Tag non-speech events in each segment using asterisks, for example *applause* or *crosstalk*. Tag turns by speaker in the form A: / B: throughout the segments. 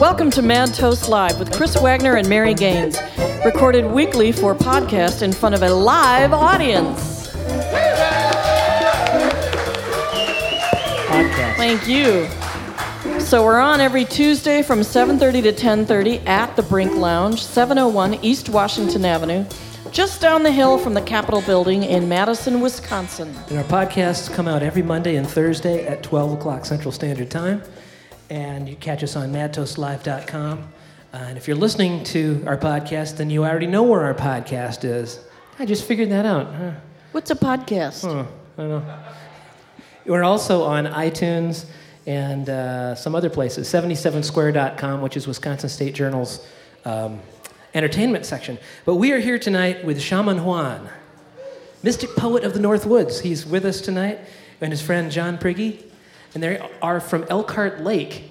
A: Welcome to Mad Toast Live with Chris Wagner and Mary Gaines, recorded weekly for podcast in front of a live audience.
B: Podcast.
A: Thank you. So we're on every Tuesday from 7:30 to 10:30 at the Brink Lounge, 701 East Washington Avenue, just down the hill from the Capitol Building in Madison, Wisconsin.
B: And our podcasts come out every Monday and Thursday at 12 o'clock Central Standard Time. And you catch us on madtoastlive.com. Uh, and if you're listening to our podcast, then you already know where our podcast is. I just figured that out. Huh.
A: What's a podcast?
B: Huh. I don't know. We're also on iTunes and uh, some other places. 77square.com, which is Wisconsin State Journal's um, entertainment section. But we are here tonight with Shaman Juan, mystic poet of the North Woods. He's with us tonight, and his friend John Priggy. And they are from Elkhart Lake.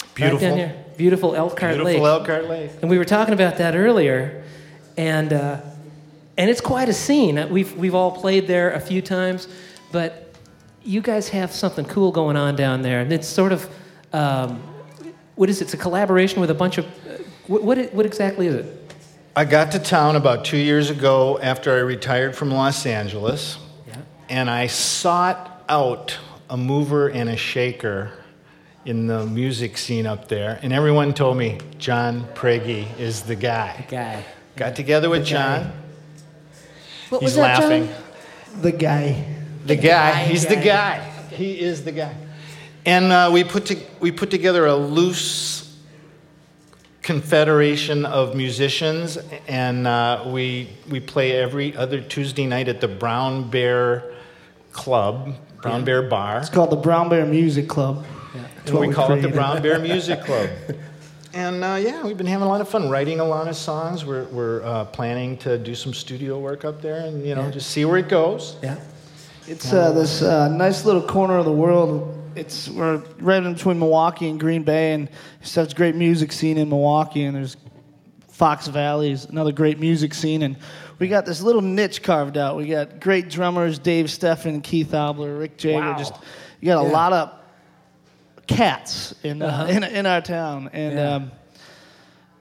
B: Right
C: Beautiful.
B: down here. Beautiful Elkhart
C: Beautiful
B: Lake.
C: Beautiful Elkhart Lake.
B: And we were talking about that earlier, and uh, and it's quite a scene. Uh, We've we've all played there a few times, but you guys have something cool going on down there, and it's sort of um, what is it? It's a collaboration with a bunch of what what, what exactly is it?
C: I got to town about two years ago after I retired from Los Angeles,
B: Yeah.
C: and I sought out a mover and a shaker in the music scene up there, and everyone told me John Pregi is the guy.
B: The Guy.
C: Got together with John.
A: What
C: He's
A: was that, John?
C: laughing.
D: The guy.
C: The guy. He's the guy. He is the guy. And uh, we put to, we put together a loose confederation of musicians, and uh, we we play every other Tuesday night at the Brown Bear Club, Brown Bear Bar.
D: It's called the Brown Bear Music Club. That's
C: And
D: what
C: we call it the. Brown Bear Music *laughs* Club. And uh, yeah, we've been having a lot of fun writing a lot of songs. We're, we're uh, planning to do some studio work up there and, you know,
B: Yeah.
C: just see where it goes.
B: Yeah.
D: It's uh, this uh, nice little corner of the world. It's we're right in between Milwaukee and Green Bay, and such great music scene in Milwaukee. And there's Fox Valley is another great music scene, and we got this little niche carved out. We got great drummers, Dave Steffen, Keith Albler, Rick Jager.
B: Wow.
D: Just you got a
B: Yeah.
D: lot of cats in uh,
B: Uh-huh. *laughs*
D: in, in our town, and
B: Yeah.
D: um,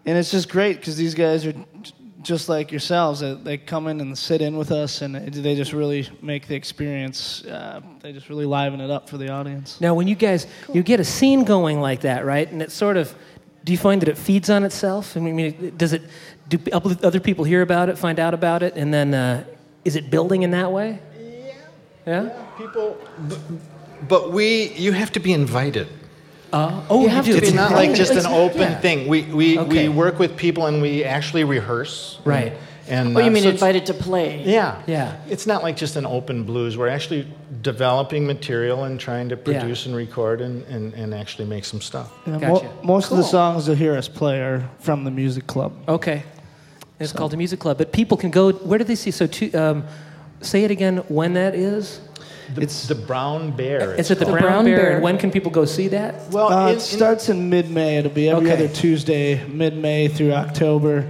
D: and it's just great because these guys are just like yourselves. They, they come in and sit in with us, and they just really make the experience. Uh, they just really liven it up for the audience.
B: Now, when you guys you get a scene going like that, right? And it sort of, do you find that it feeds on itself? I mean, does it? Do other people hear about it, find out about it, and then uh, is it building in that way? Yeah.
C: People, but, but we, you have to be invited.
B: Uh, oh,
A: You have
B: do.
A: to
C: It's not like just an open
B: yeah.
C: thing. We, we,
B: Okay.
C: we work with people and we actually rehearse.
B: Right.
C: And
A: Oh, you
C: uh,
A: mean
C: so
A: invited to play?
C: Yeah.
B: Yeah.
C: It's not like just an open blues. We're actually developing material and trying to
B: Yeah.
C: produce and record and, and, and actually make some stuff.
D: Yeah,
B: Gotcha.
D: mo- most of the songs you'll hear us play are from the music club.
B: Okay. It's called the music club, but people can go. Where do they see? So, to, um, say it again. When that is?
C: The,
D: It's-
C: the Brown Bear.
B: It's at the. Brown,
A: Brown
B: Bear.
A: Bear.
B: And when can people go see that?
C: well,
D: Uh,
C: in-
D: it starts in mid-May. It'll be every
B: Okay.
D: other Tuesday, mid-May through October.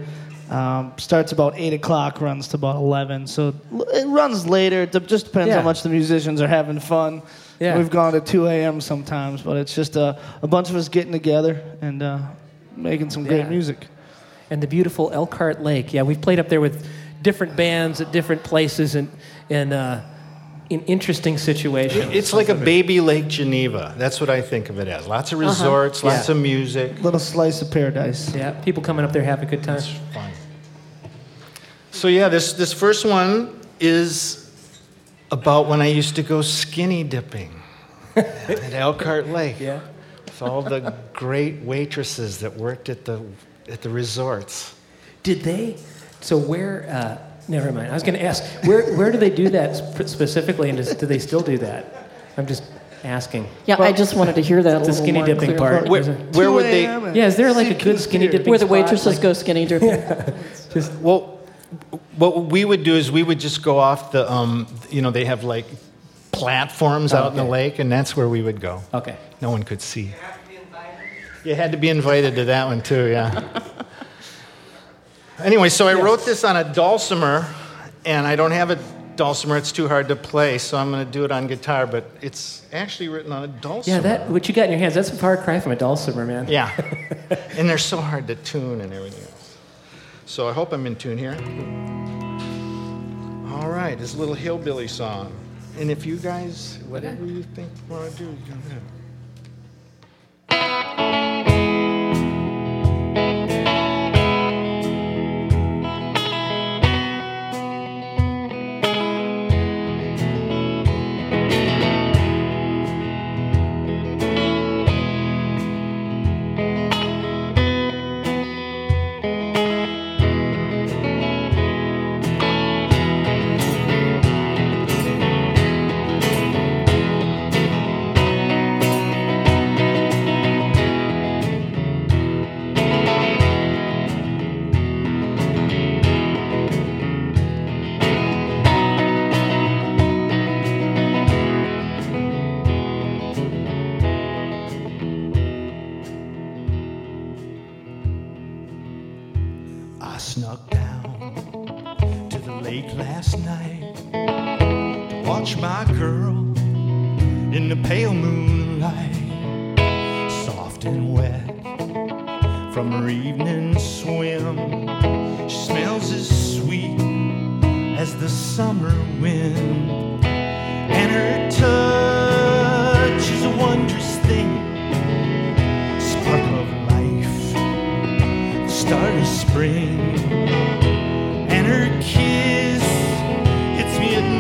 D: Um, starts about eight o'clock, runs to about eleven. So it runs later. It just depends
B: Yeah.
D: how much the musicians are having fun.
B: Yeah.
D: We've gone to two a.m. sometimes, but it's just a, a bunch of us getting together and uh, making some great
B: Yeah.
D: music.
B: and the beautiful Elkhart Lake. Yeah, we've played up there with different bands at different places and and uh, in interesting situations.
C: it's like a baby Lake Geneva. That's what I think of it as. Lots of resorts, lots
B: Yeah.
C: of music.
D: Little slice of paradise.
B: yeah, people coming up there have a good time.
C: It's fun. So yeah, this this first one is about when I used to go skinny dipping *laughs* at Elkhart Lake.
B: Yeah.
C: With all the great waitresses that worked at the at the resorts.
B: Did they? So where? Uh, never mind. I was going to ask where where do they do that specifically, and does, do they still do that? I'm just asking.
A: Yeah, I just wanted to hear that
B: The
A: little
B: skinny
A: more
B: dipping
A: clear.
B: part.
C: Where,
B: Is it-
C: where would they?
D: a.m.
B: Yeah, is there like a good skinny
D: beer.
B: dipping
A: Where the
B: spot?
A: waitresses
B: Like-
A: go skinny dipping. *laughs*
B: Just
C: Well, what we would do is we would just go off the, um, you know, they have like platforms out in the lake, and that's where we would go.
B: okay.
C: No one could see. You had to be invited to that one too, yeah. *laughs* anyway, so I wrote this on a dulcimer, and I don't have a dulcimer. It's too hard to play, so I'm going to do it on guitar. But it's actually written on a dulcimer.
B: Yeah, that what you got in your hands, that's a far cry from a dulcimer, man.
C: Yeah. *laughs* and they're so hard to tune and everything else. So I hope I'm in tune here. All right, this little hillbilly song. And if you guys, whatever you think you want to do, you can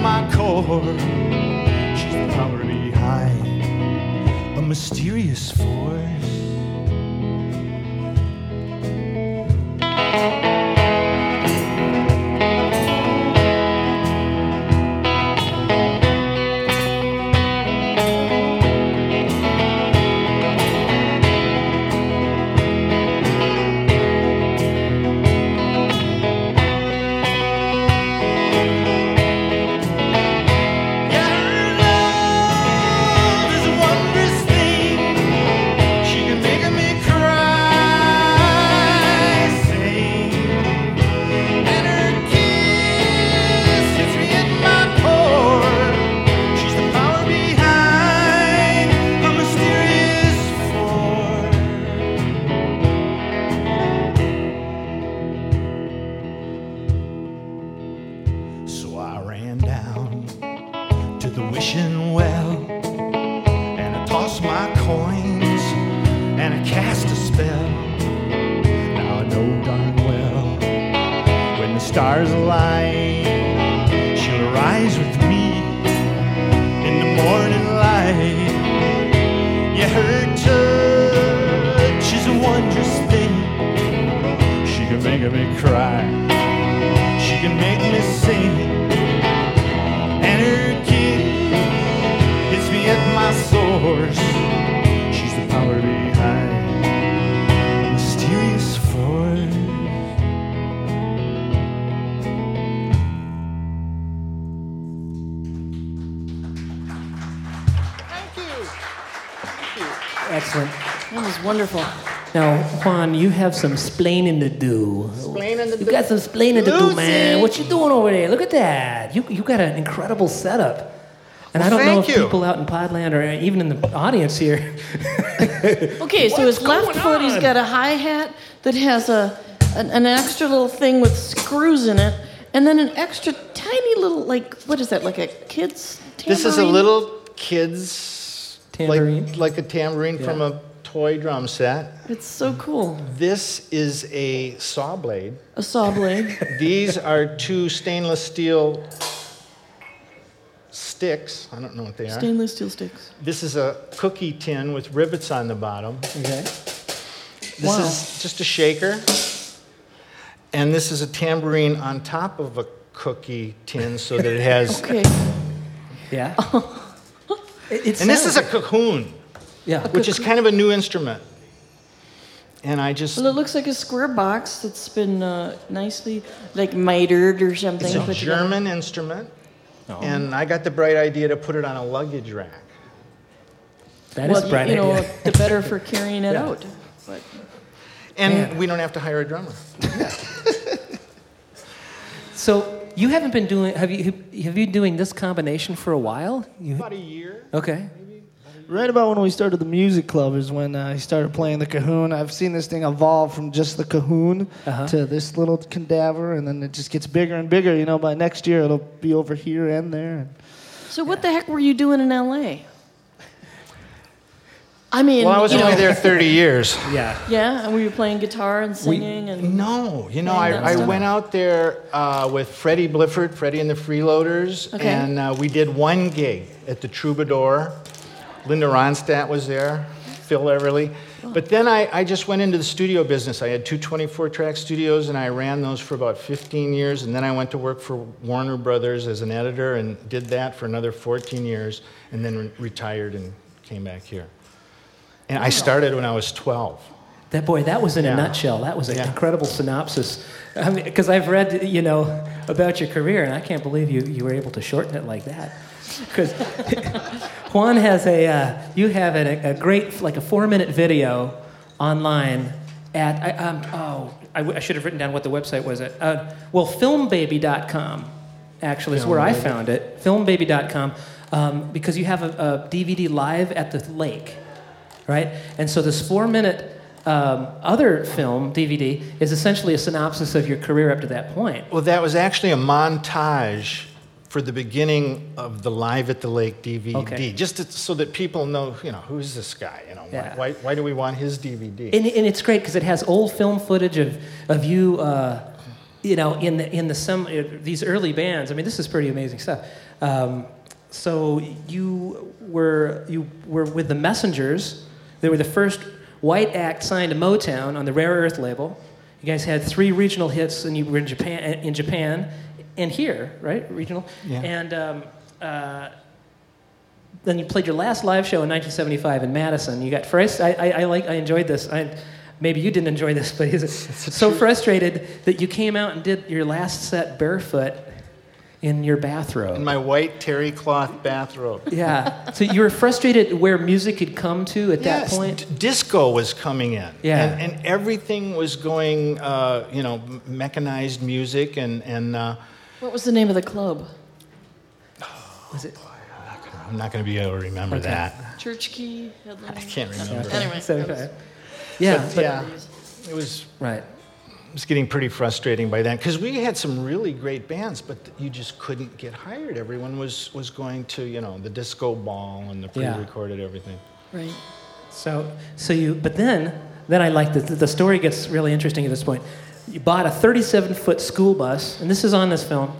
C: my core. She's the power behind a mysterious force.
B: Excellent.
A: That was wonderful.
B: Now, Juan, you have some splaining to do.
C: Splaining to
B: you
C: do.
B: got some splaining to do, man. What you doing over there? Look at that. You you got an incredible setup. And I don't know if
C: thank you.
B: people out in Podland or even in the audience here. *laughs*
A: Okay, so his left
B: going
A: foot, he's got a hi hat that has a an, an extra little thing with screws in it, and then an extra tiny little like what is that? Like a kid's tambourine?
C: This is a little kid's
B: Tambourine.
C: like, like a tambourine from a toy drum set.
A: It's so cool.
C: This is a saw blade.
A: A saw blade. *laughs*
C: These are two stainless steel sticks. I don't know what they are.
A: Stainless steel sticks.
C: This is a cookie tin with rivets on the bottom.
B: Okay.
C: This
A: Wow.
C: is just a shaker. And this is a tambourine on top of a cookie tin so that it has. *laughs*
A: Okay.
B: Yeah. *laughs* It- it
C: And this is a
B: cocoon,
C: cajon,
B: yeah.
C: which is kind of a new instrument. And I just.
A: Well, it looks like a square box that's been uh, nicely like mitered or something.
C: It's a
A: put together.
C: German instrument. And I got the bright idea to put it on a luggage rack.
B: That is
A: well,
B: a bright
A: you know,
B: idea.
A: the better for *laughs* carrying it out. But
C: And
B: Yeah.
C: we don't have to hire a drummer.
B: So you haven't been doing. Have you have you been doing this combination for a while? You,
C: About a year.
B: okay.
D: Right about when we started the music club is when uh, he started playing the cahoon. I've seen this thing evolve from just the cahoon
B: Uh-huh.
D: to this little cadaver, and then it just gets bigger and bigger. You know, by next year it'll be over here and there. And
A: So what the heck were you doing in L.A.? I mean,
C: Well, I was
A: you
C: only
A: know,
C: there 30 years. *laughs*
B: Yeah.
A: Yeah, and we were you playing guitar and singing and
C: No, you know, I, I
A: stuff?
C: went out there uh, with Freddie Blifford, Freddie and the Freeloaders,
A: Okay.
C: and uh, we did one gig at the Troubadour. Linda Ronstadt was there, Phil Everly. But then I, I just went into the studio business. I had two 24 track studios, and I ran those for about 15 years. And then I went to work for Warner Brothers as an editor and did that for another 14 years, and then re- retired and came back here. And I started when I was 12.
B: That boy, that was in a nutshell. That was an
C: Yeah.
B: incredible synopsis. I mean, because I've read, you know, about your career, and I can't believe you, you were able to shorten it like that. Because *laughs* Juan has a, uh, you have a, a great, like a four-minute video online at, I, um, oh, I, w- I should have written down what the website was. At, uh, well, filmbaby.com actually is where I found it. Filmbaby.com, um, because you have a, a DVD live at the lake right? And so this four minute um, other film, DVD, is essentially a synopsis of your career up to that point.
C: Well, that was actually a montage for the beginning of the Live at the Lake DVD,
B: Okay.
C: just to, so that people know, you know, who's this guy? You know, why-
B: Yeah.
C: why, why do we want his DVD?
B: And, and it's great because it has old film footage of, of you, uh, you know, in the, in the some, uh, these early bands. I mean, this is pretty amazing stuff. Um, so you were, you were with the Messengers. They were the first white act signed to Motown on the Rare Earth label. You guys had three regional hits, and you were in Japan, in Japan, and here, right? Regional.
C: Yeah.
B: And um, uh, then you played your last live show in 1975 in Madison. You got first. I, I, I like. I enjoyed this. I, maybe you didn't enjoy this, but he's *laughs* so frustrated that you came out and did your last set barefoot in your bathrobe.
C: In my white terry cloth bathrobe. *laughs*
B: yeah. So you were frustrated where music had come to at that point.
C: d- disco was coming in.
B: Yeah.
C: And, and everything was going, uh, you know, mechanized music and, and uh,
A: what was the name of the club?
B: Was it?
C: I'm not going to be able to remember
B: Okay.
C: that.
A: Church Key. Headline?
C: I can't remember. *laughs*
A: Anyway,
B: 75. Yeah.
C: But,
B: but-
C: yeah, it was
B: Right.
C: It was getting pretty frustrating by then because we had some really great bands, but you just couldn't get hired. Everyone was was going to you know the disco ball and the pre-recorded everything.
A: Right.
B: So, so you, but then, then I like the, the story gets really interesting at this point. You bought a 37 foot school bus, and this is on this film,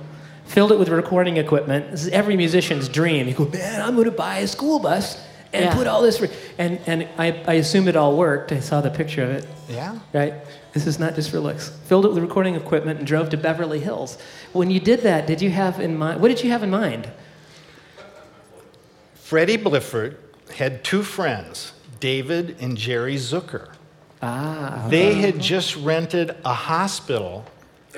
B: filled it with recording equipment. This is every musician's dream. You go, man, I'm going to buy a school bus and
A: Yeah.
B: put all this, re-" and, and I, I assume it all worked. I saw the picture of it,
C: Yeah.
B: right? This is not just for looks. Filled it with recording equipment and drove to Beverly Hills. When you did that, did you have in mind, what did you have in mind?
C: Freddie Blifford had two friends, David and Jerry Zucker.
B: Ah,
C: They had just rented a hospital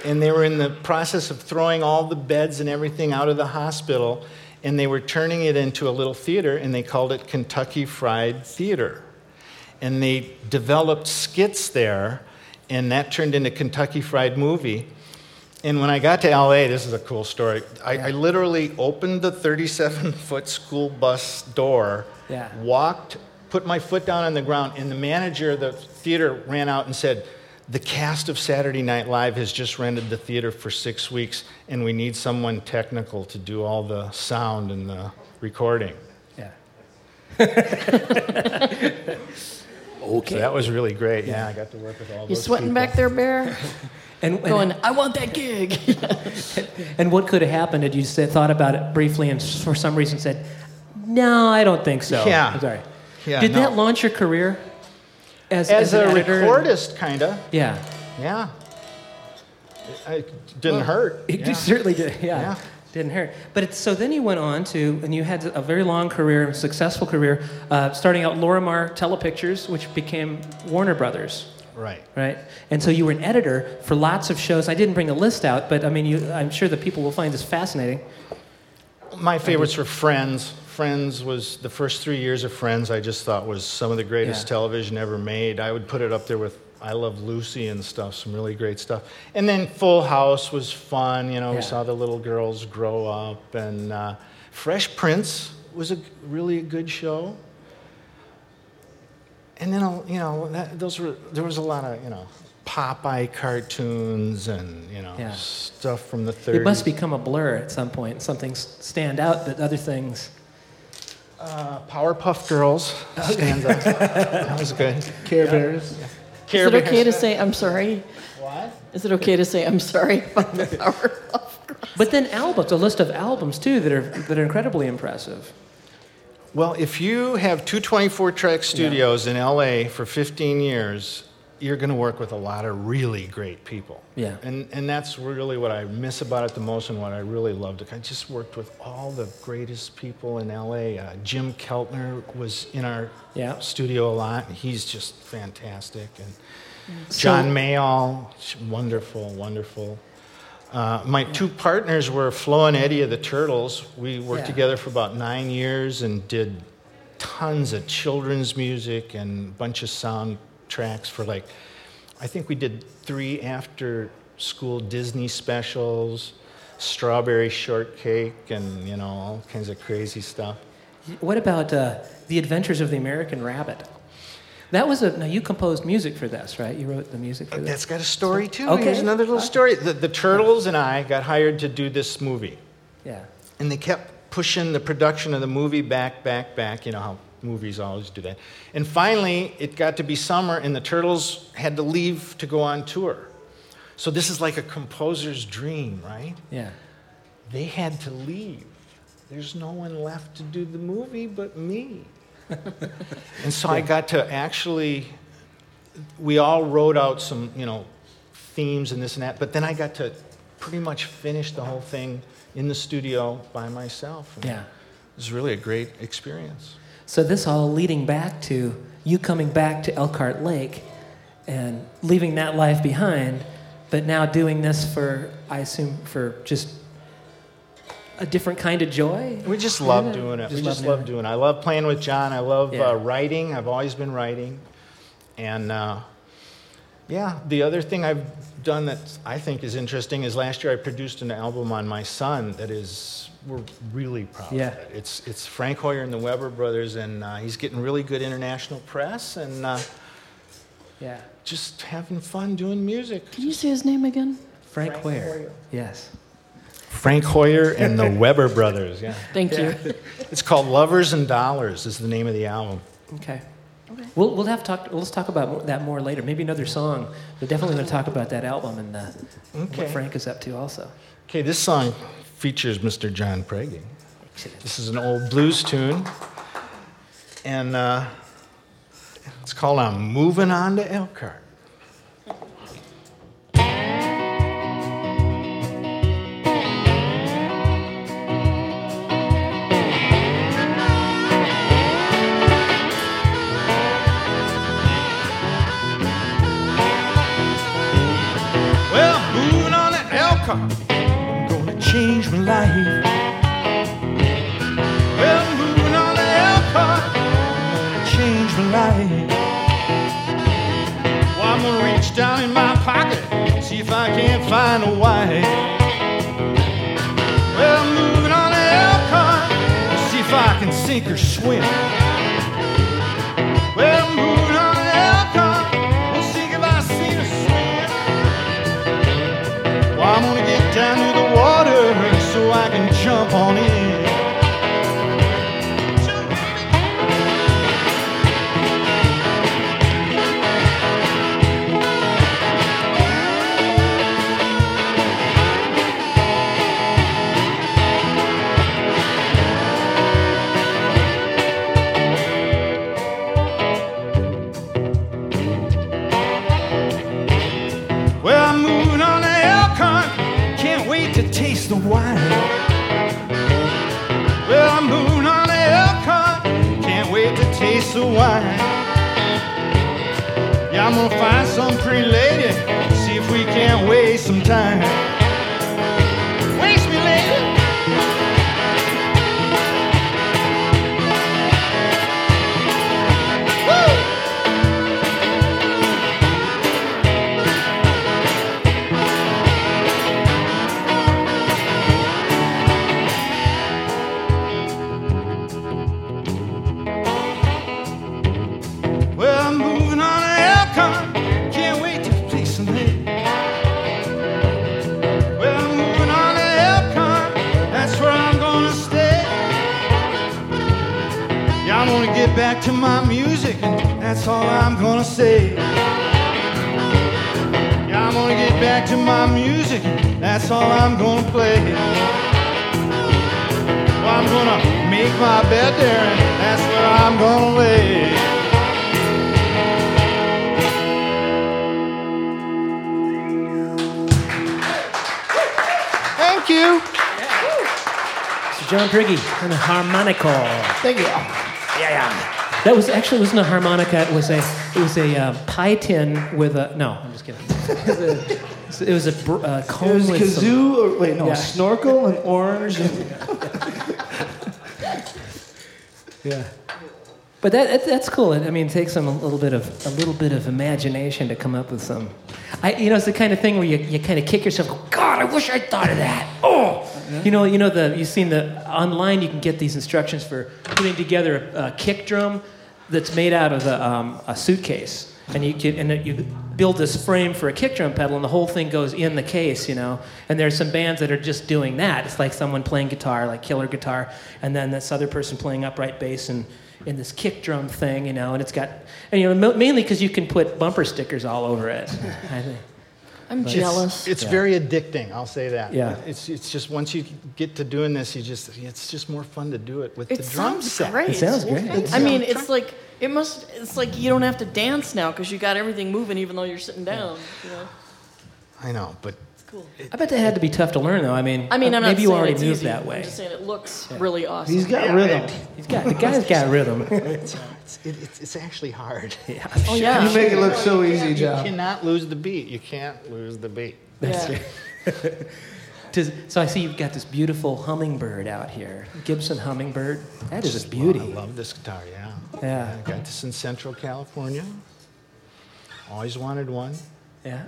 C: and they were in the process of throwing all the beds and everything out of the hospital and they were turning it into a little theater and they called it Kentucky Fried Theater. And they developed skits there and that turned into Kentucky Fried Movie. And when I got to LA, this is a cool story. I, I literally opened the 37 foot school bus door,
B: Yeah.
C: walked, put my foot down on the ground, and the manager of the theater ran out and said, The cast of Saturday Night Live has just rented the theater for six weeks, and we need someone technical to do all the sound and the recording.
B: yeah. *laughs*
C: So that was really great. Yeah, I got to work with all
A: You
C: those You
A: sweating
C: people.
A: back there, Bear? *laughs*
B: And, and,
A: Going, I want that gig. *laughs*
B: And what could have happened had you said, thought about it briefly and for some reason said, no, I don't think so.
C: Yeah.
B: I'm sorry.
C: Yeah,
B: Did
C: no.
B: that launch your career as,
C: As
B: an
C: a
B: editor?
C: recordist, kind of.
B: Yeah.
C: Yeah. It, it didn't hurt.
B: It
C: Yeah.
B: certainly did. Yeah.
C: Yeah.
B: Didn't hurt. But it's, so then you went on to, and you had a very long career, successful career, uh, starting out Lorimar Telepictures, which became Warner Brothers.
C: Right.
B: Right, and so you were an editor for lots of shows. I didn't bring a list out, but I mean, you, I'm sure that people will find this fascinating.
C: My favorites were Friends. Friends was the first three years of Friends. I just thought was some of the greatest
B: Yeah.
C: television ever made. I would put it up there with I Love Lucy and stuff, some really great stuff. And then Full House was fun. You know,
B: Yeah.
C: we saw the little girls grow up. And uh, Fresh Prince was a really a good show. And then, you know, that, those were, there was a lot of, you know, Popeye cartoons and, you know,
B: Yeah.
C: stuff from the 30s.
B: It must become a blur at some point. Something s- stand out that other things.
C: Uh, Powerpuff Girls stands out. *laughs* that was good.
D: Care Bears.
C: Care
A: Is it okay to say I'm sorry?
C: What?
A: Is it okay to say I'm sorry *laughs* about the Powerpuff Girls?
B: But then albums, a list of albums too that are that are incredibly impressive.
C: Well, if you have two 24 track studios in LA for 15 years, you're going to work with a lot of really great people.
B: Yeah.
C: And, and that's really what I miss about it the most and what I really loved. I just worked with all the greatest people in LA. Uh, Jim Keltner was in our
B: Yeah.
C: studio a lot. and He's just fantastic. And John Mayall, wonderful, wonderful. Uh, my two partners were Flo and Eddie of the Turtles. We worked
B: Yeah.
C: together for about nine years and did tons of children's music and a bunch of soundtracks for like, I think we did three after school Disney specials, Strawberry Shortcake, and you know, all kinds of crazy stuff.
B: What about uh, The Adventures of the American Rabbit? That was a. Now you composed music for this, right? You wrote the music for this.
C: That's got a story too.
B: Okay.
C: Here's another little story. The, the Turtles and I got hired to do this movie.
B: Yeah.
C: And they kept pushing the production of the movie back, back, back. You know how movies always do that. And finally, it got to be summer, and the Turtles had to leave to go on tour. So this is like a composer's dream, right?
B: Yeah.
C: They had to leave. There's no one left to do the movie but me. *laughs* and so I got to actually, we all wrote out some, you know, themes and this and that, but then I got to pretty much finish the whole thing in the studio by myself. And
B: Yeah.
C: It was really a great experience.
B: So this all leading back to you coming back to Elkhart Lake and leaving that life behind, but now doing this for, I assume, for just a different kind of joy.
C: We just love
B: Yeah.
C: doing it.
B: Just
C: we
B: love
C: just
B: doing
C: love doing it. I love playing with John. I love
B: Yeah.
C: uh, writing. I've always been writing. And uh, yeah, the other thing I've done that I think is interesting is last year I produced an album on my son that is, we're really proud
B: Yeah.
C: of it. It's, it's Frank Hoyer and the Weber Brothers, and uh, he's getting really good international press and uh,
B: Yeah.
C: just having fun doing music.
A: Can you say his name again?
B: Frank, Hoyer. Yes.
C: Frank Hoyer and the *laughs* Weber Brothers, yeah.
A: Thank you. *laughs*
C: It's called Lovers and Dollars is the name of the album.
B: Okay. We'll, we'll have talk. Let's talk about that more later. Maybe another song. We're definitely going to talk about that album and uh,
C: Okay.
B: what Frank is up to also.
C: Okay, this song features Mr. John Pragi. This is an old blues tune, and uh, it's called I'm Moving On to Elkhart. To I'm gonna change my life. Well, I'm moving on to Elkhart. I'm gonna change my life. Well, I'm gonna reach down in my pocket, see if I can't find a wife. Well, I'm moving on to Elkhart, see if I can sink or swim. Yeah, I'm gonna find some pretty lady. See if we can't waste some time. Back to my music, and that's all I'm gonna say. Yeah, I'm gonna get back to my music, that's all I'm gonna play. Well, I'm gonna make my bed there, and that's where I'm gonna lay. Thank you.
B: So John Priggy and the harmonica.
D: Thank you.
B: Yeah, yeah. That was actually wasn't a harmonica. It was a it was a uh, pie tin with a no. I'm just kidding. It was a, it was a br- uh, comb
D: It was
B: with some-
D: kazoo, or wait, no,
B: Yeah.
D: snorkel and orange. And, *laughs*
B: Yeah. But that, that that's cool. I mean, it takes some a little bit of a little bit of imagination to come up with some. I, you know, it's the kind of thing where you, you kind of kick yourself. Go, God, I wish I thought of that. Oh, you know, you know the you've seen the online. You can get these instructions for putting together a, a kick drum that's made out of a, um, a suitcase, and you can, and you build this frame for a kick drum pedal, and the whole thing goes in the case. You know, and there's some bands that are just doing that. It's like someone playing guitar, like killer guitar, and then this other person playing upright bass and in this kick drum thing, you know, and it's got, and, you know, mainly because you can put bumper stickers all over it. I think.
A: I'm
C: It's-
A: jealous.
C: It's, very addicting. I'll say that.
B: Yeah.
C: It's it's just once you get to doing this, you just it's just more fun to do it with
A: it
C: the drum
A: sounds
C: set.
A: great.
B: It sounds great.
C: It's-
A: I mean,
C: I'm
A: it's like it must. It's like you don't have to dance now because you got everything moving, even though you're sitting down. You know,
C: I know, but
A: it's cool.
B: I bet that had to be tough to learn, though. I mean,
A: I mean, I'm
B: maybe
A: not
B: you already
A: it's
B: moved
A: easy.
B: that way.
A: I'm just saying it looks really awesome.
D: he's got rhythm.
B: He's got the guy's got *laughs* rhythm.
C: it's *laughs* it's, it's, it's actually hard.
B: yeah, I'm *laughs*
A: oh
B: sure.
A: yeah.
D: You make it look so easy, John.
C: You cannot lose the beat. You can't lose the beat.
A: yeah.
B: Does- so I see you've got this beautiful hummingbird out here, Gibson hummingbird. That is a beauty.
C: I love this guitar. Yeah.
B: Yeah.
C: I got this in Central California. Always wanted one.
B: Yeah.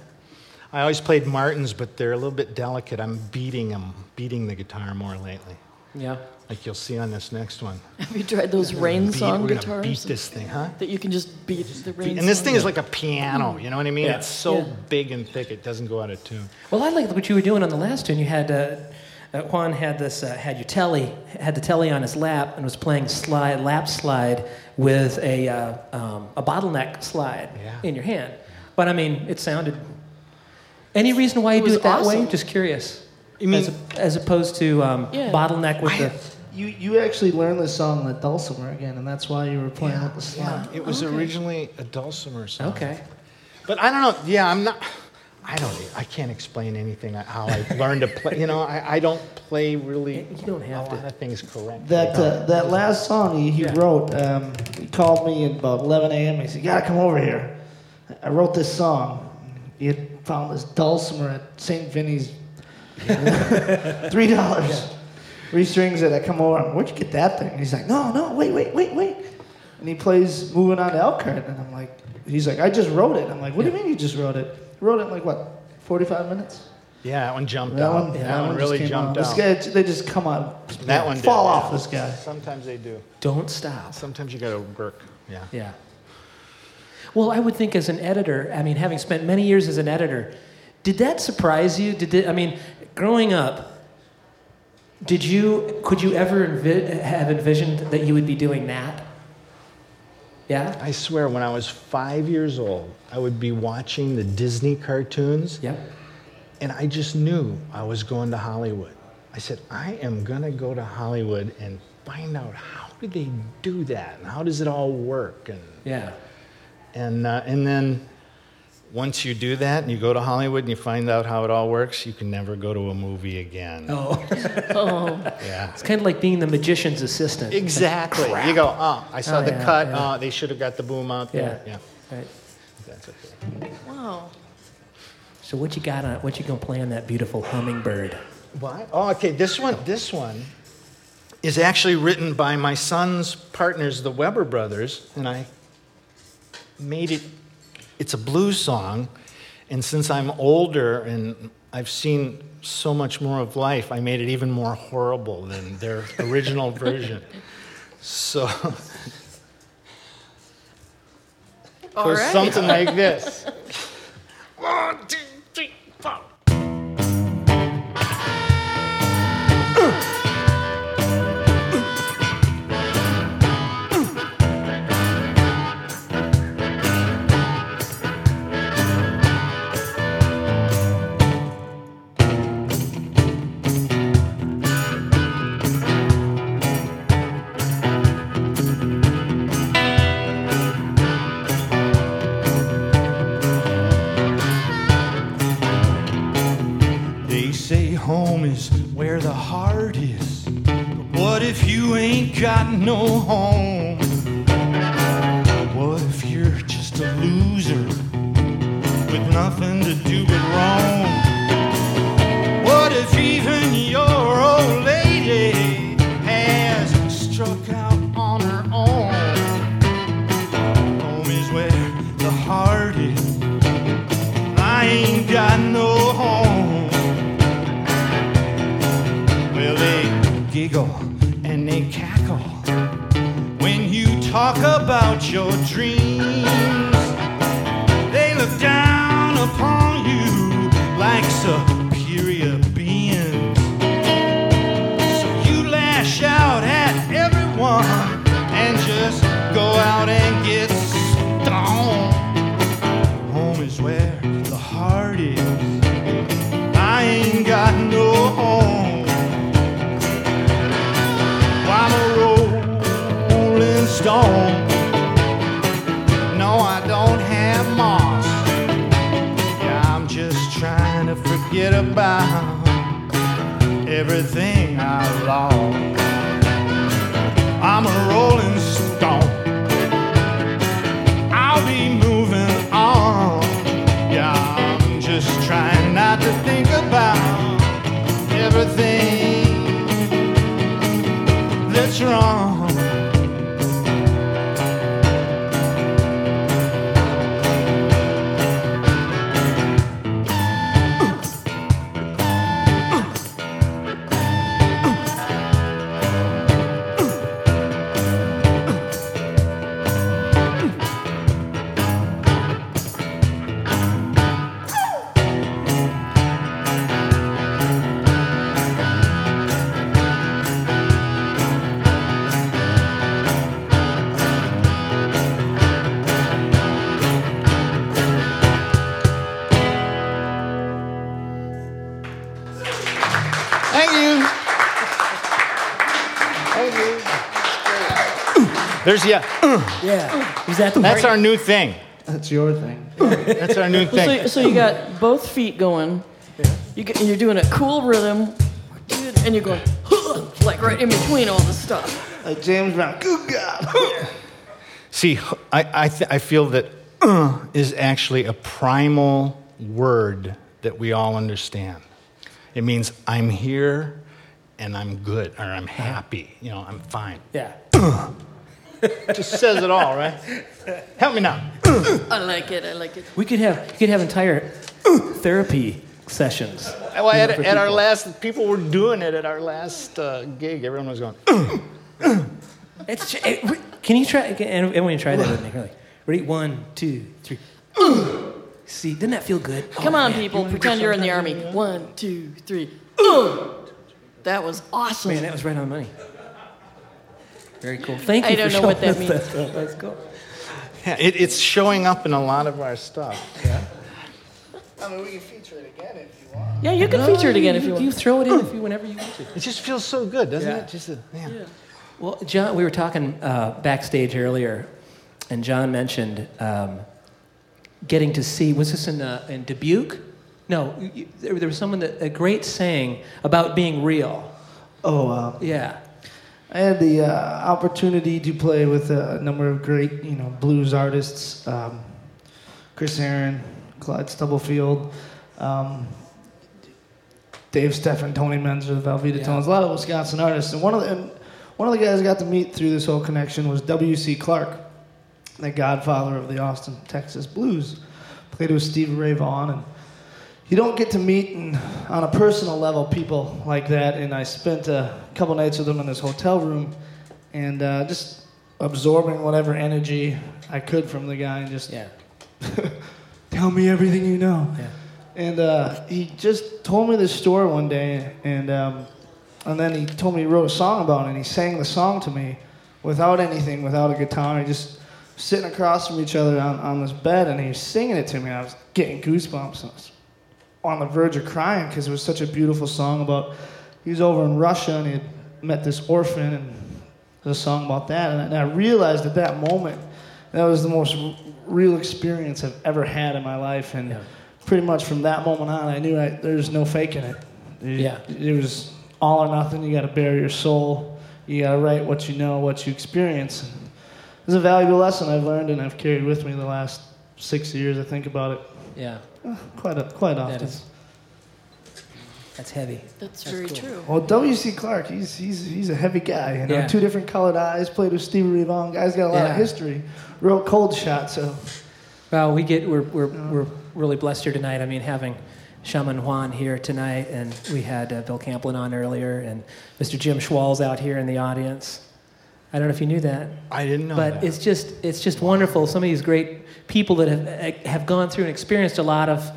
C: I always played Martins, but they're a little bit delicate. I'm beating them, beating the guitar more lately.
B: Yeah.
C: Like you'll see on this next one.
A: Have you tried those rain
C: Beat-
A: song
C: we're gonna
A: guitars
C: beat this thing, huh?
A: that you can just beat the rain?
C: And this
A: song?
C: thing is like a piano, you know what I mean?
B: Yeah.
C: It's so
B: Yeah.
C: big and thick, it doesn't go out of tune.
B: Well, I liked what you were doing on the last tune. You had uh, uh, Juan had this uh, had your telly had the telly on his lap and was playing slide lap slide with a uh, um, a bottleneck slide
C: Yeah.
B: in your hand. But I mean, it sounded. Any reason why you
A: It
B: do it that way?
A: awesome.
B: Just curious.
C: You mean-
B: as, a- as opposed to um,
A: Yeah.
B: bottleneck with
C: I-
B: the.
D: You you actually learned this song on the dulcimer again, and that's why you were playing with the slide.
C: It was
A: Okay.
C: originally a dulcimer song.
B: Okay.
C: But I don't know. Yeah, I'm not. I don't. I can't explain anything how I learned to play. You know, I, I don't play really.
B: You don't have
C: a
B: to.
C: lot of things correctly.
D: That uh, that last song he, he
B: Yeah.
D: wrote, um, he called me at about 11 a.m. He said, "You gotta come over here." I wrote this song. He had found this dulcimer at St. Vinny's, *laughs* three dollars. Restrings it. I come over. I'm, Where'd you get that thing? And he's like, "No, no, wait, wait, wait, wait." And he plays "Moving On to Elkhart," and I'm like, "He's like, I just wrote it." I'm like, "What do you mean you just wrote it?" Wrote it in like what, 45 minutes?
C: yeah, that one jumped
D: That
C: out.
D: one,
C: that,
D: that
C: one,
D: one
C: really jumped
D: out.
C: out.
D: This guy, they just come out.
C: that one did,
D: fall
C: yeah.
D: off. This guy.
C: Sometimes they do.
B: Don't stop.
C: Sometimes you got to work. Yeah.
B: Yeah. Well, I would think as an editor, I mean, having spent many years as an editor, did that surprise you? Did it, I mean, growing up, did you could you ever envi- have envisioned that you would be doing that? Yeah.
C: I swear, when I was five years old, I would be watching the Disney cartoons,
B: Yep.
C: and I just knew I was going to Hollywood. I said, I am going to go to Hollywood and find out how do they do that and how does it all work and
B: Yeah.
C: And uh, and then once you do that and you go to Hollywood and you find out how it all works, you can never go to a movie again.
B: Oh, *laughs*
A: Oh,
C: Yeah.
B: it's kind of like being the magician's assistant.
C: Exactly. You go, oh, I saw
B: Oh,
C: the
B: yeah,
C: cut.
B: yeah.
C: Oh, they should have got the boom out
B: Yeah.
C: there. Yeah.
B: Right.
C: That's okay.
A: wow.
B: So what you got on? What you gonna play on that beautiful hummingbird?
C: What? Oh, okay. This one, this one is actually written by my son's partners, the Weber brothers, and I made it. It's a blues song, and since I'm older and I've seen so much more of life, I made it even more horrible than their original *laughs* version. So, *laughs*
A: All right.
C: something like this. One, two, no home? Forget about everything There's yeah. *clears throat*
B: Yeah. Is that the
C: That's
B: part-
C: our new thing.
D: That's your thing.
C: That's our new
A: So,
C: thing.
A: so you got both feet going. You get, you're doing a cool rhythm, and you're going *laughs* like right in between all the stuff.
D: Like James Brown. Good God.
C: See, I, I, th- I feel that uh, *clears throat* is actually a primal word that we all understand. It means I'm here and I'm good or I'm happy. You know, I'm fine.
B: Yeah. *clears throat*
C: Just says it all, right? Help me now.
A: I like it. I like it.
B: We could have you could have entire therapy sessions.
C: Well, at,
B: for
C: at our last, people were doing it at our last uh, gig. Everyone was going.
B: It's, it, can you try? Can everyone try that with me? Really? Ready? One, two, three. See, didn't that feel good?
A: Come
B: Oh,
A: on,
B: man.
A: people. Pretend you're in the army. One, two, three. That was awesome.
B: Man, that was right on the money. Very cool. Thank you.
A: I don't
B: for
A: know what
B: showing
A: that
B: us
A: means.
B: stuff. Let's go.
C: Yeah, it, it's showing up in a lot of our stuff. Yeah.
D: I mean, we can feature it again if you want.
A: yeah, you can feature it again if you want.
B: You throw it in if you whenever you want to.
C: It just feels so good, doesn't
B: Yeah.
C: it? Just a, yeah.
B: Well, John, we were talking uh, backstage earlier, and John mentioned um, getting to see. Was this in uh, in Dubuque? No, you- you- there, there was someone that a great saying about being real.
D: Oh, uh,
B: Yeah,
D: I had the uh, opportunity to play with a number of great, you know, blues artists. Um, Chris Aaron, Clyde Stubblefield, um, Dave Steffen, Tony Menzer, Velveeta
B: Yeah.
D: Tones, a lot of Wisconsin artists. And one of the, and one of the guys I got to meet through this whole connection was W.C. Clark, the godfather of the Austin, Texas blues. Played with Stevie Ray Vaughan, and you don't get to meet in, on a personal level people like that. And I spent a couple nights with him in his hotel room, and uh, just absorbing whatever energy I could from the guy, and just
B: yeah, *laughs*
D: tell me everything you know.
B: yeah.
D: And uh, he just told me this story one day, and um, and then he told me he wrote a song about it, and he sang the song to me without anything, without a guitar, he just sitting across from each other on, on this bed, and he was singing it to me. And I was getting goosebumps. And on the verge of crying because it was such a beautiful song about. He was over in Russia and he had met this orphan, and there's a song about that. And I, and I realized at that moment that was the most r- real experience I've ever had in my life, and
B: Yeah.
D: pretty much from that moment on, I knew I, there's no faking it. It-
B: Yeah.
D: it was all or nothing. You got to bury your soul. You gotta write what you know, what you experience. It's a valuable lesson I've learned and I've carried with me the last six years. I think about it
B: Yeah,
D: quite a, quite often.
B: that is. That's heavy.
A: That's, very
B: cool.
A: true.
D: Well, W.C. Clark, he's, he's, he's a heavy guy. You know,
B: Yeah.
D: two different colored eyes, played with Stevie Ray Vaughan. Guy's got a lot
B: Yeah.
D: of history. Wrote Cold Shot, so
B: Well, we get we're we're we're really blessed here tonight. I mean, having Shaman Juan here tonight, and we had uh, Bill Camplin on earlier, and Mr. Jim Schwall's out here in the audience. I don't know if you knew that,
C: I didn't know
B: but
C: that.
B: it's just it's just wonderful. Some of these great people that have have gone through and experienced a lot of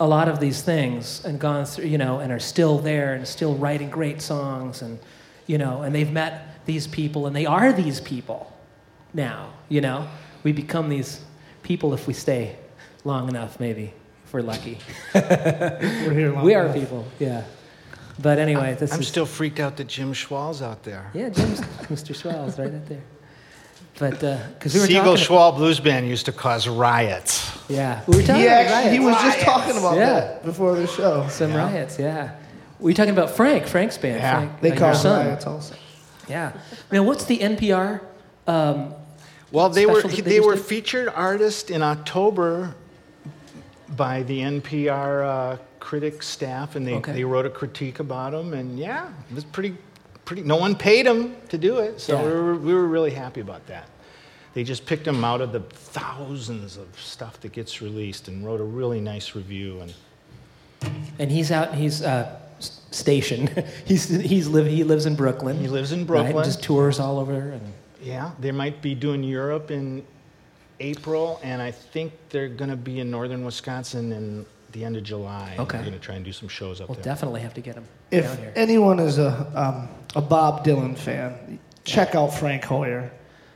B: a lot of these things and gone through, you know, and are still there and still writing great songs, and you know, and they've met these people, and they are these people now. You know, we become these people if we stay long enough, maybe if we're lucky.
D: we're here long *laughs*
B: we are
D: enough.
B: people, yeah. But anyway, this
C: I'm
B: is
C: still freaked out that Jim Schwall's out there.
B: yeah, Jim's, Mr. Schwall's right out there. But because we were
C: Siegel
B: talking,
C: Schwall Blues Band used to cause riots.
B: yeah, we were talking
D: He,
B: about
D: actually, he
B: riots.
D: was just talking about
B: Yeah.
D: that before the show.
B: some
C: Yeah.
B: riots, yeah. We were talking about Frank, Frank's band.
C: Yeah.
B: Frank,
D: They
B: uh,
D: call
B: your
D: riots also.
B: Yeah. Now, what's the NPR? Um,
C: Well, they were
B: they
C: they were
B: did?
C: featured artist in October by the NPR uh, critic staff, and they,
B: Okay.
C: they wrote a critique about them, and yeah, it was pretty pretty. No one paid him to do it, so
B: Yeah.
C: we were we were really happy about that. They just picked him out of the thousands of stuff that gets released and wrote a really nice review. And
B: and he's out. He's uh, stationed. *laughs* he's he's live. He lives in Brooklyn.
C: he lives in
B: right?
C: Brooklyn.
B: And just tours all over. And
C: Yeah, they might be doing Europe in April, and I think they're going to be in northern Wisconsin in the end of July.
B: Okay.
C: They're going to try and do some shows up there.
B: we'll definitely have to get him
D: If
B: down here.
D: anyone is a, um, a Bob Dylan fan, check out Frank Hoyer.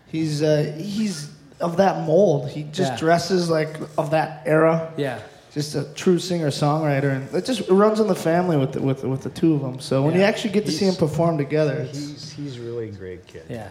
D: He's, uh, he's of that mold. He just
B: Yeah.
D: dresses like of that era.
B: yeah.
D: Just a true singer songwriter, and it just it runs in the family with the, with with the two of them. So when you
B: Yeah.
D: actually get to see them
C: He's-
D: perform together, it's,
C: He's, he's really a great kid.
B: Yeah.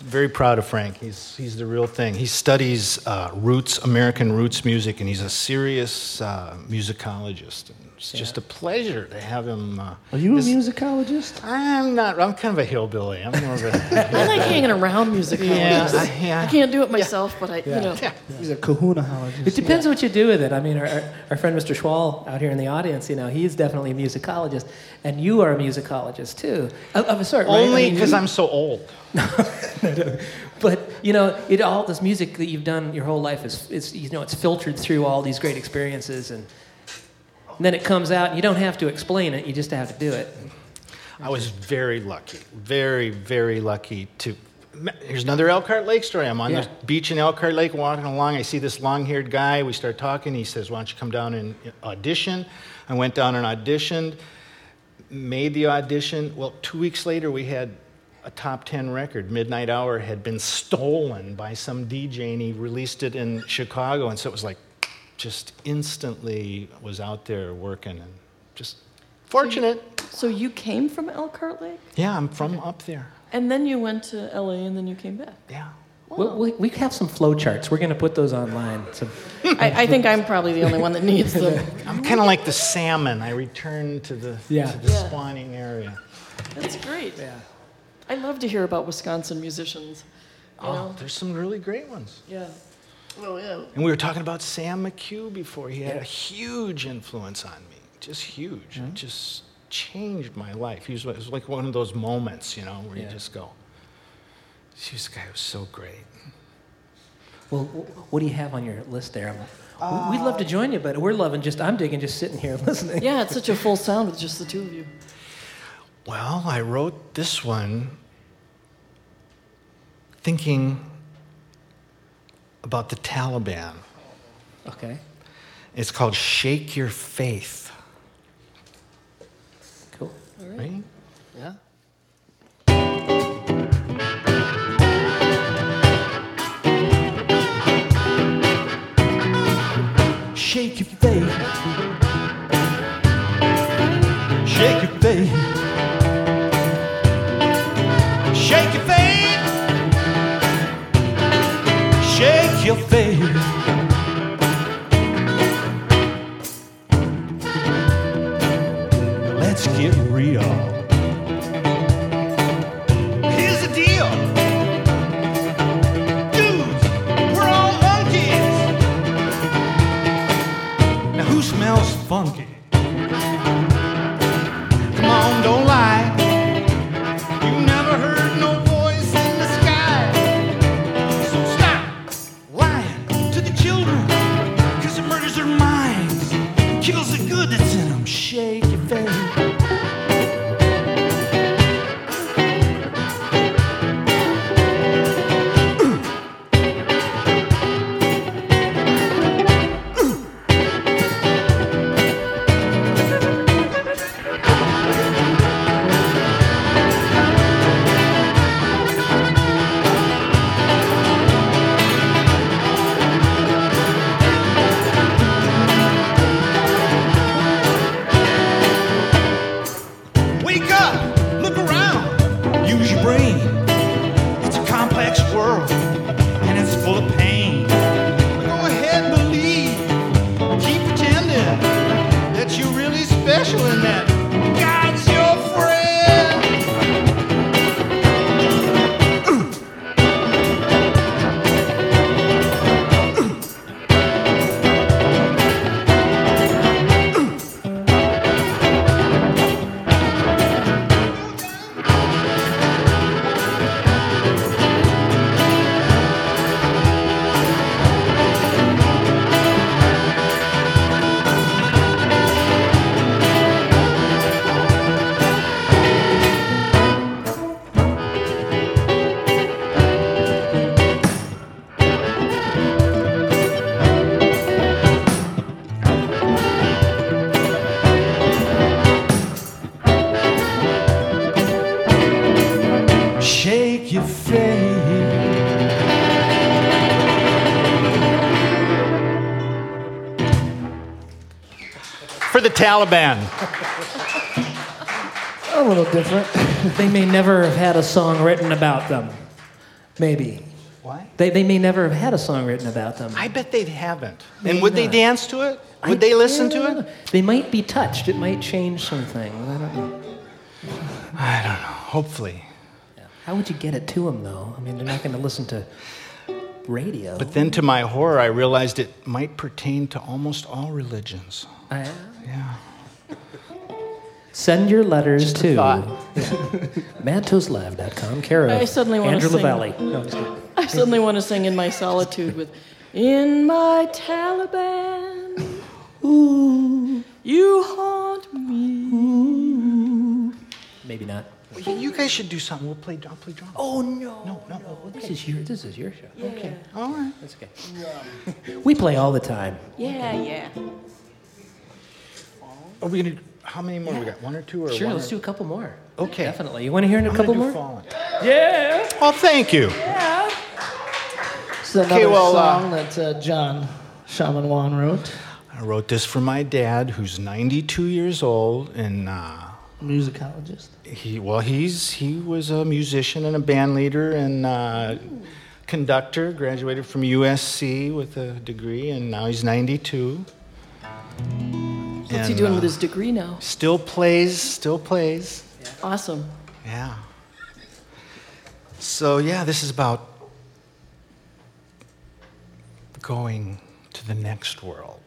C: Very proud of Frank. He's, he's the real thing. He studies uh, roots, American roots music, and he's a serious uh, musicologist. And it's just a pleasure to have him. Uh,
D: are you a musicologist?
C: I'm not. I'm kind of a hillbilly. I'm more of a. *laughs*
A: I like hanging around music.
C: Yeah. I- yeah.
A: I can't do it myself, but I, you know.
D: He's a kahunahologist.
B: It depends what you do with it. I mean, our, our, our friend Mr. Schwall out here in the audience, you know, he's definitely a musicologist, and you are a musicologist too, of, of a sort, right? I
C: Only
B: mean,
C: because
B: you-
C: I'm so old. *laughs*
B: But you know, it all this music that you've done your whole life is, is you know, it's filtered through all these great experiences, and, and then it comes out, and you don't have to explain it; you just have to do it.
C: I was very lucky, very, very lucky to. Here's another Elkhart Lake story. I'm on
B: Yeah.
C: the beach in Elkhart Lake walking along. I see this long haired guy. We start talking. He says, Why don't you come down and audition? I went down and auditioned, made the audition. Well, two weeks later, we had a top 10 record. Midnight Hour had been stolen by some DJ, and he released it in Chicago. And so it was like, just instantly was out there working and just fortunate.
A: So you came from Elkhart Lake,
C: Yeah, I'm from up there.
A: and then you went to LA, and then you came back.
C: Yeah.
B: We, we, we have some flow charts. We're going to put those online. So, *laughs*
A: I, I think I'm probably the only one that needs them. *laughs*
C: I'm kind of like the salmon. I return to the,
B: Yeah.
C: to the
A: Yeah.
C: spawning area.
A: That's great.
B: yeah.
A: I love to hear about Wisconsin musicians. You
C: Oh,
A: know?
C: there's some really great ones.
A: Yeah.
D: Oh yeah.
C: And we were talking about Sam McHugh before. He had
B: Yeah.
C: a huge influence on me, just huge. It mm-hmm. just changed my life. He was, it was like one of those moments, you know, where
B: Yeah.
C: you just go, this guy was so great.
B: Well, what do you have on your list there? I'm- We'd love to uh, join you, but we're loving just, I'm digging just sitting here *laughs* listening.
A: Yeah, it's such a full sound with just the two of you.
C: Well, I wrote this one thinking about the Taliban.
B: Okay,
C: It's called Shake Your Faith.
B: cool.
C: Right?
D: Yeah.
C: Taliban.
D: A little different.
B: They may never have had a song written about them. Maybe.
C: What?
B: They, they may never have had a song written about them.
C: I bet they haven't.
B: Maybe
C: and would they dance to it? Would
B: I-
C: they listen to it?
B: They might be touched. It might change something. I don't know.
C: I don't know. Hopefully.
B: How would you get it to them, though? I mean, they're not going to listen to radio.
C: But then to my horror, I realized it might pertain to almost all religions.
B: I-
C: Yeah.
B: Send your letters to
C: thought. *laughs*
B: madtoastlive.com, care of
A: I suddenly wanna
B: Andrew
A: sing.
B: LaValle. No, just.
A: I suddenly want to sing in my solitude with In my Taliban. Ooh,
B: Maybe not.
C: You you guys should do something. We'll play. I'll play drums.
B: Oh no,
C: No, no. no.
B: This is your this is your show. Yeah.
A: Okay.
C: All right.
B: That's okay. *laughs* We play all the time.
A: Yeah, yeah.
C: Are we gonna? How many more we got? One or two or
B: Sure,
C: one
B: let's
C: or-
B: do a couple more.
C: Okay.
B: Definitely. You want to hear a
C: I'm
B: couple
C: do
B: more?
C: Fallen.
B: Yeah.
C: Oh, thank you.
D: It's another
C: Okay, well, uh,
D: song that uh, John Shaman Wan wrote.
C: I wrote this for my dad, who's 92 years old, and uh,
D: Musicologist.
C: he well, he's he was a musician and a band leader and uh, conductor. Graduated from USC with a degree, and now he's 92.
A: What's he doing
C: uh,
A: with his degree now?
C: Still plays. Still plays.
A: Awesome.
C: Yeah. So, yeah, this is about going to the next world.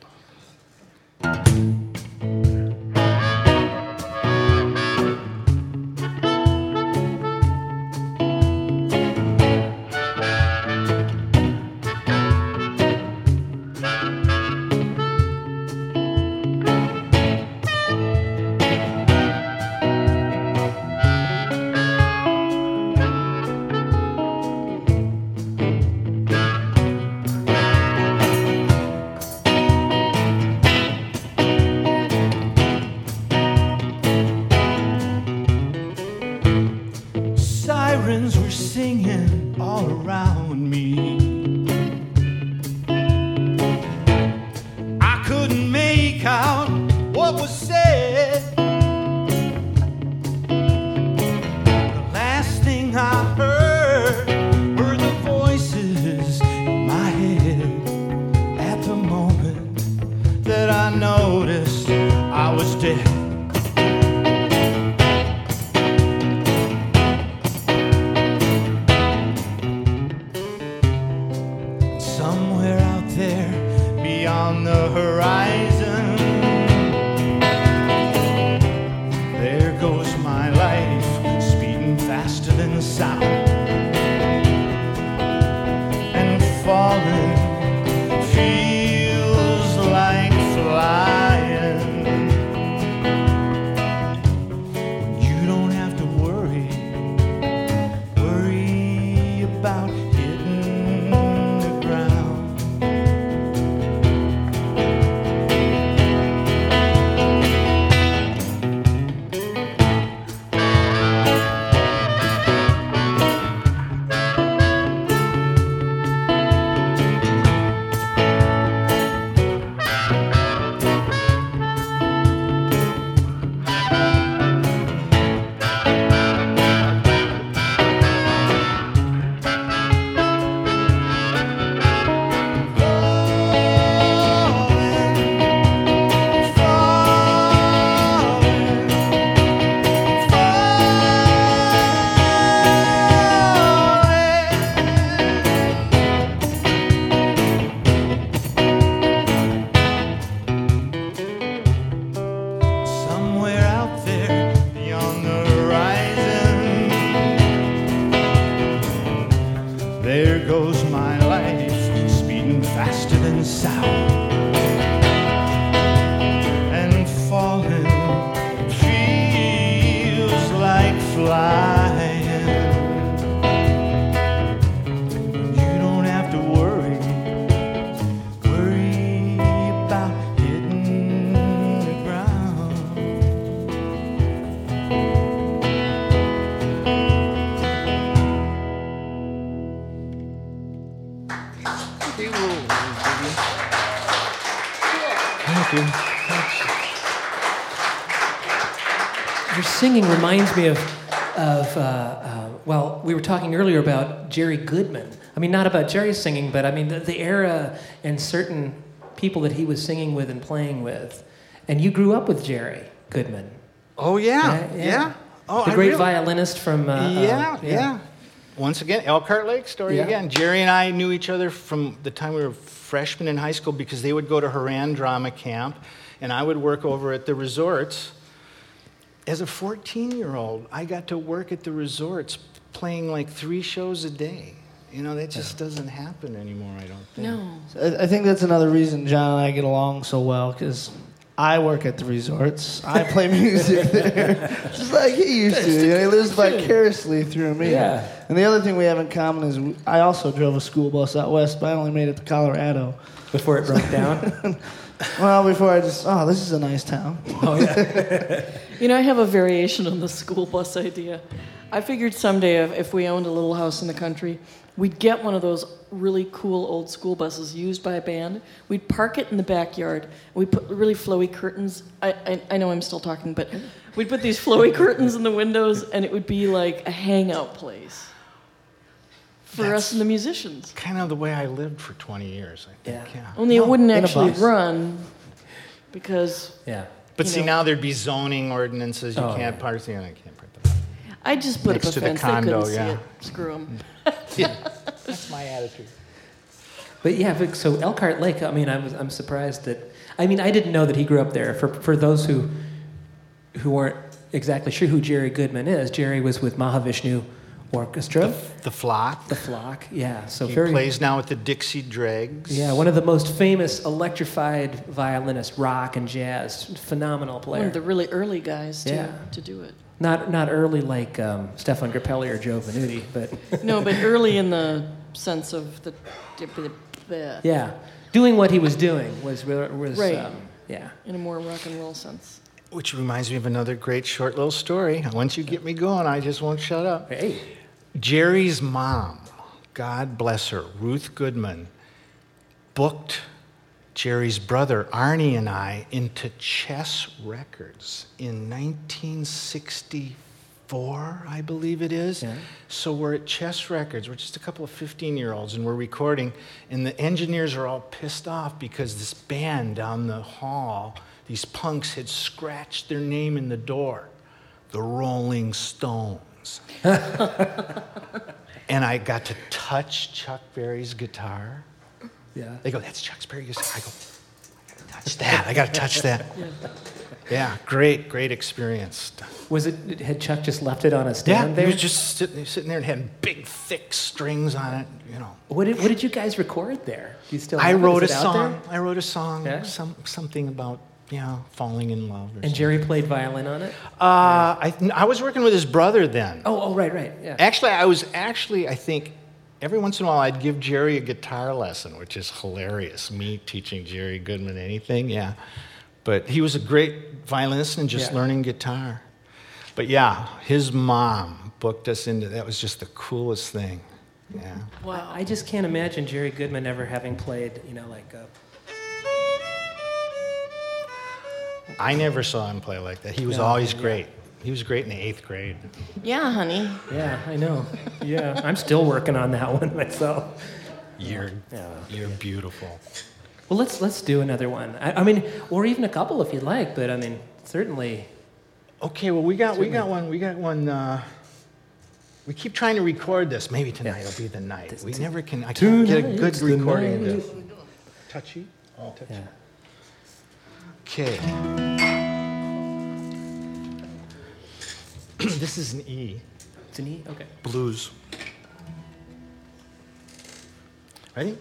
C: Me
B: of, of uh, uh, well, we were talking earlier about Jerry Goodman. I mean, not about Jerry's singing, but I mean the, the era and certain people that he was singing with and playing with. And you grew up with Jerry Goodman.
C: Oh yeah, yeah. Oh,
B: the
C: I
B: great
C: really-
B: violinist from. Uh, uh,
C: yeah, yeah, Once again, Elkhart Lake story
B: Yeah.
C: again. Jerry and I knew each other from the time we were freshmen in high school because they would go to Harand Drama Camp, and I would work over at the resorts. As a 14 year old, I got to work at the resorts playing like three shows a day. You know, that just doesn't happen anymore, I don't think.
A: No.
D: I I think that's another reason John and I get along so well because I work at the resorts. I play *laughs* music there, *laughs* just like he used to. You know, he lives vicariously through me.
B: Yeah.
D: And the other thing we have in common is we, I also drove a school bus out west, but I only made it to Colorado.
B: Before it broke down. *laughs*
D: Well, before I just, oh, this is a nice town.
B: oh, yeah. *laughs*
A: You know, I have a variation on the school bus idea. I figured someday if, if we owned a little house in the country, we'd get one of those really cool old school buses used by a band. We'd park it in the backyard. And we'd put really flowy curtains. I, I, I know I'm still talking, but we'd put these flowy curtains in the windows, and it would be like a hangout place for
C: That's-
A: us and the musicians.
C: Kind of the way I lived for 20 years, I think.
B: Yeah.
C: yeah.
A: Only it wouldn't actually run because
B: yeah.
C: But see,
A: know.
C: now there'd be zoning ordinances. You
B: Oh,
C: can't
B: yeah.
C: park. Yeah, I can't park the
A: I just put
C: Next
A: up
C: to
A: a
C: the
A: fence.
C: condo,
A: they couldn't
C: yeah.
A: see it. Screw them. *laughs*
C: That's my attitude.
B: But yeah, but so Elkhart Lake. I mean, I was I'm surprised that. I mean, I didn't know that he grew up there. For for those who who weren't exactly sure who Jerry Goodman is, Jerry was with Mahavishnu Orchestra,
C: The flock.
B: the Flock. Yeah, so
C: He
B: very.
C: plays now with the Dixie Dregs.
B: Yeah, one of the most famous electrified violinists, rock and jazz. Phenomenal player.
A: One
B: player.
A: of the really early guys to,
B: Yeah.
A: to do it.
B: Not not early like um, Stéphane Grappelli or Joe Venuti, but *laughs*
A: No, but early in the *laughs* sense of the. the
B: yeah, doing what he was doing was was
A: Right.
B: um, yeah.
A: In a more rock and roll sense.
C: Which reminds me of another great short little story. Once you get me going, I just won't shut up.
B: Hey,
C: Jerry's mom, God bless her, Ruth Goodman, booked Jerry's brother Arnie and I into Chess Records in 1964, I believe it is.
B: Yeah.
C: So we're at Chess Records. We're just a couple of 15 year olds and we're recording, and the engineers are all pissed off because this band down the hall, these punks, had scratched their name in the door the Rolling Stones. *laughs* and I got to touch Chuck Berry's guitar.
B: yeah.
C: They go, that's Chuck Berry's guitar. I go, I gotta touch that. I gotta touch that. *laughs* Yeah, great, great experience.
B: Was it had Chuck just left it on a
C: Yeah,
B: stand
C: he
B: there?
C: was just sitting, sitting there and had big, thick strings on it. You know,
B: What did, what did you guys record there? Do you still?
C: I wrote a song.
B: there?
C: I wrote a song.
B: Yeah?
C: Some something about yeah, falling in love. Or
B: And
C: something.
B: Jerry played violin on it.
C: Uh, I, I was working with his brother then.
B: Oh, oh, right, right, yeah.
C: Actually, I was actually, I think, every once in a while I'd give Jerry a guitar lesson, which is hilarious. Me teaching Jerry Goodman anything, yeah. But he was a great violinist and just
B: Yeah.
C: learning guitar. But yeah, his mom booked us into that was just the coolest thing. Yeah.
A: Wow.
B: I just can't imagine Jerry Goodman ever having played, you know, like. Uh,
C: I never saw him play like that. He was
B: No,
C: always
B: yeah.
C: great. He was great in the eighth grade.
A: Yeah, honey.
B: yeah, I know. Yeah, I'm still working on that one myself.
C: You're,
B: Yeah.
C: you're beautiful.
B: Well, let's let's do another one. I, I mean, or even a couple if you'd like. But I mean, certainly.
C: Okay, well, we got we got one. We got one. Uh, we keep trying to record this. Maybe tonight
B: Yeah.
C: will be the night.
B: This-
C: We
B: t-
C: never can. I can't get a good
B: Tonight's the
C: recording of
B: night.
C: this. Touchy. Oh, touchy.
B: Yeah.
C: Okay. *clears throat* this is an E.
B: It's an E. Okay.
C: Blues. Ready?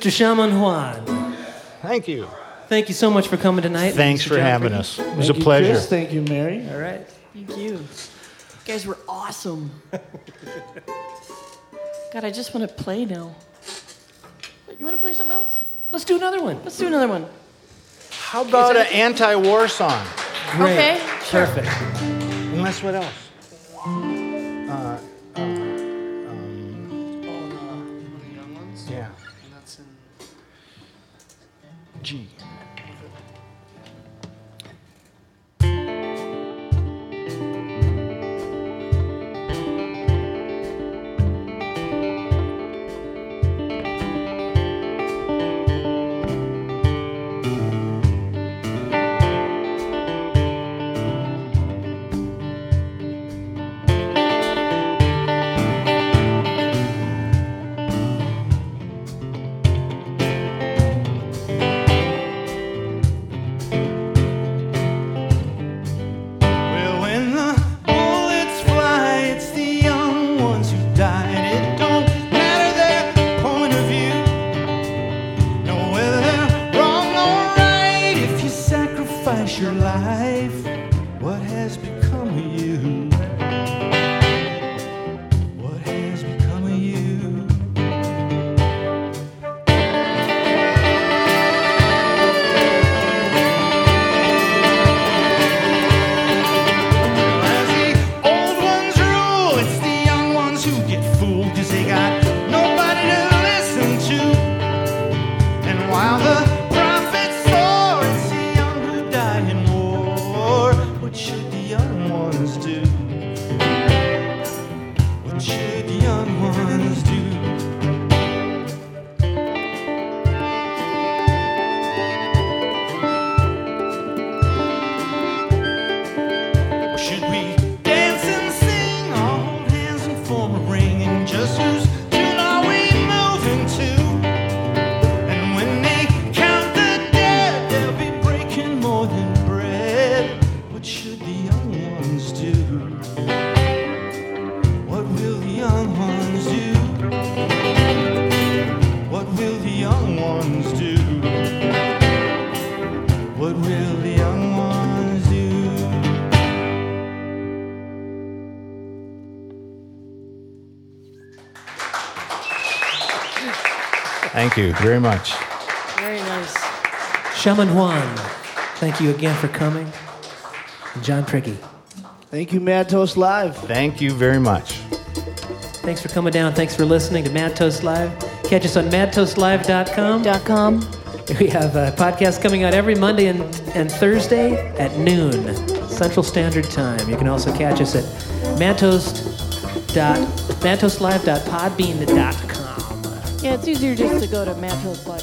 B: Mr. Shaman Juan.
C: Thank you.
B: Thank you so much for coming tonight.
C: Thanks
B: Mr.
C: for having us. It was
D: Thank
C: a
D: you,
C: pleasure.
D: Chris. Thank you, Mary.
B: All right.
A: Thank you. You guys were awesome. *laughs* God, I just want to play now. You want to play something else?
B: Let's do another one.
A: Let's do another one.
C: How about an anti war song?
B: Great.
A: Okay, sure.
B: Perfect.
C: Unless what else? You very much.
A: Very nice.
B: Shaman Juan, thank you again for coming. And John Priggy,
D: Thank you, Mad Toast Live.
C: Thank you very much.
B: thanks for coming down. Thanks for listening to Mad Toast Live. Catch us on madtoastlive.com.
A: Dot com.
B: We have a podcast coming out every Monday and, and Thursday at noon Central Standard Time. You can also catch us at madtoast dot, madtoastlive.podbean.com.
A: Yeah, it's easier just to go to madtoastlive.com.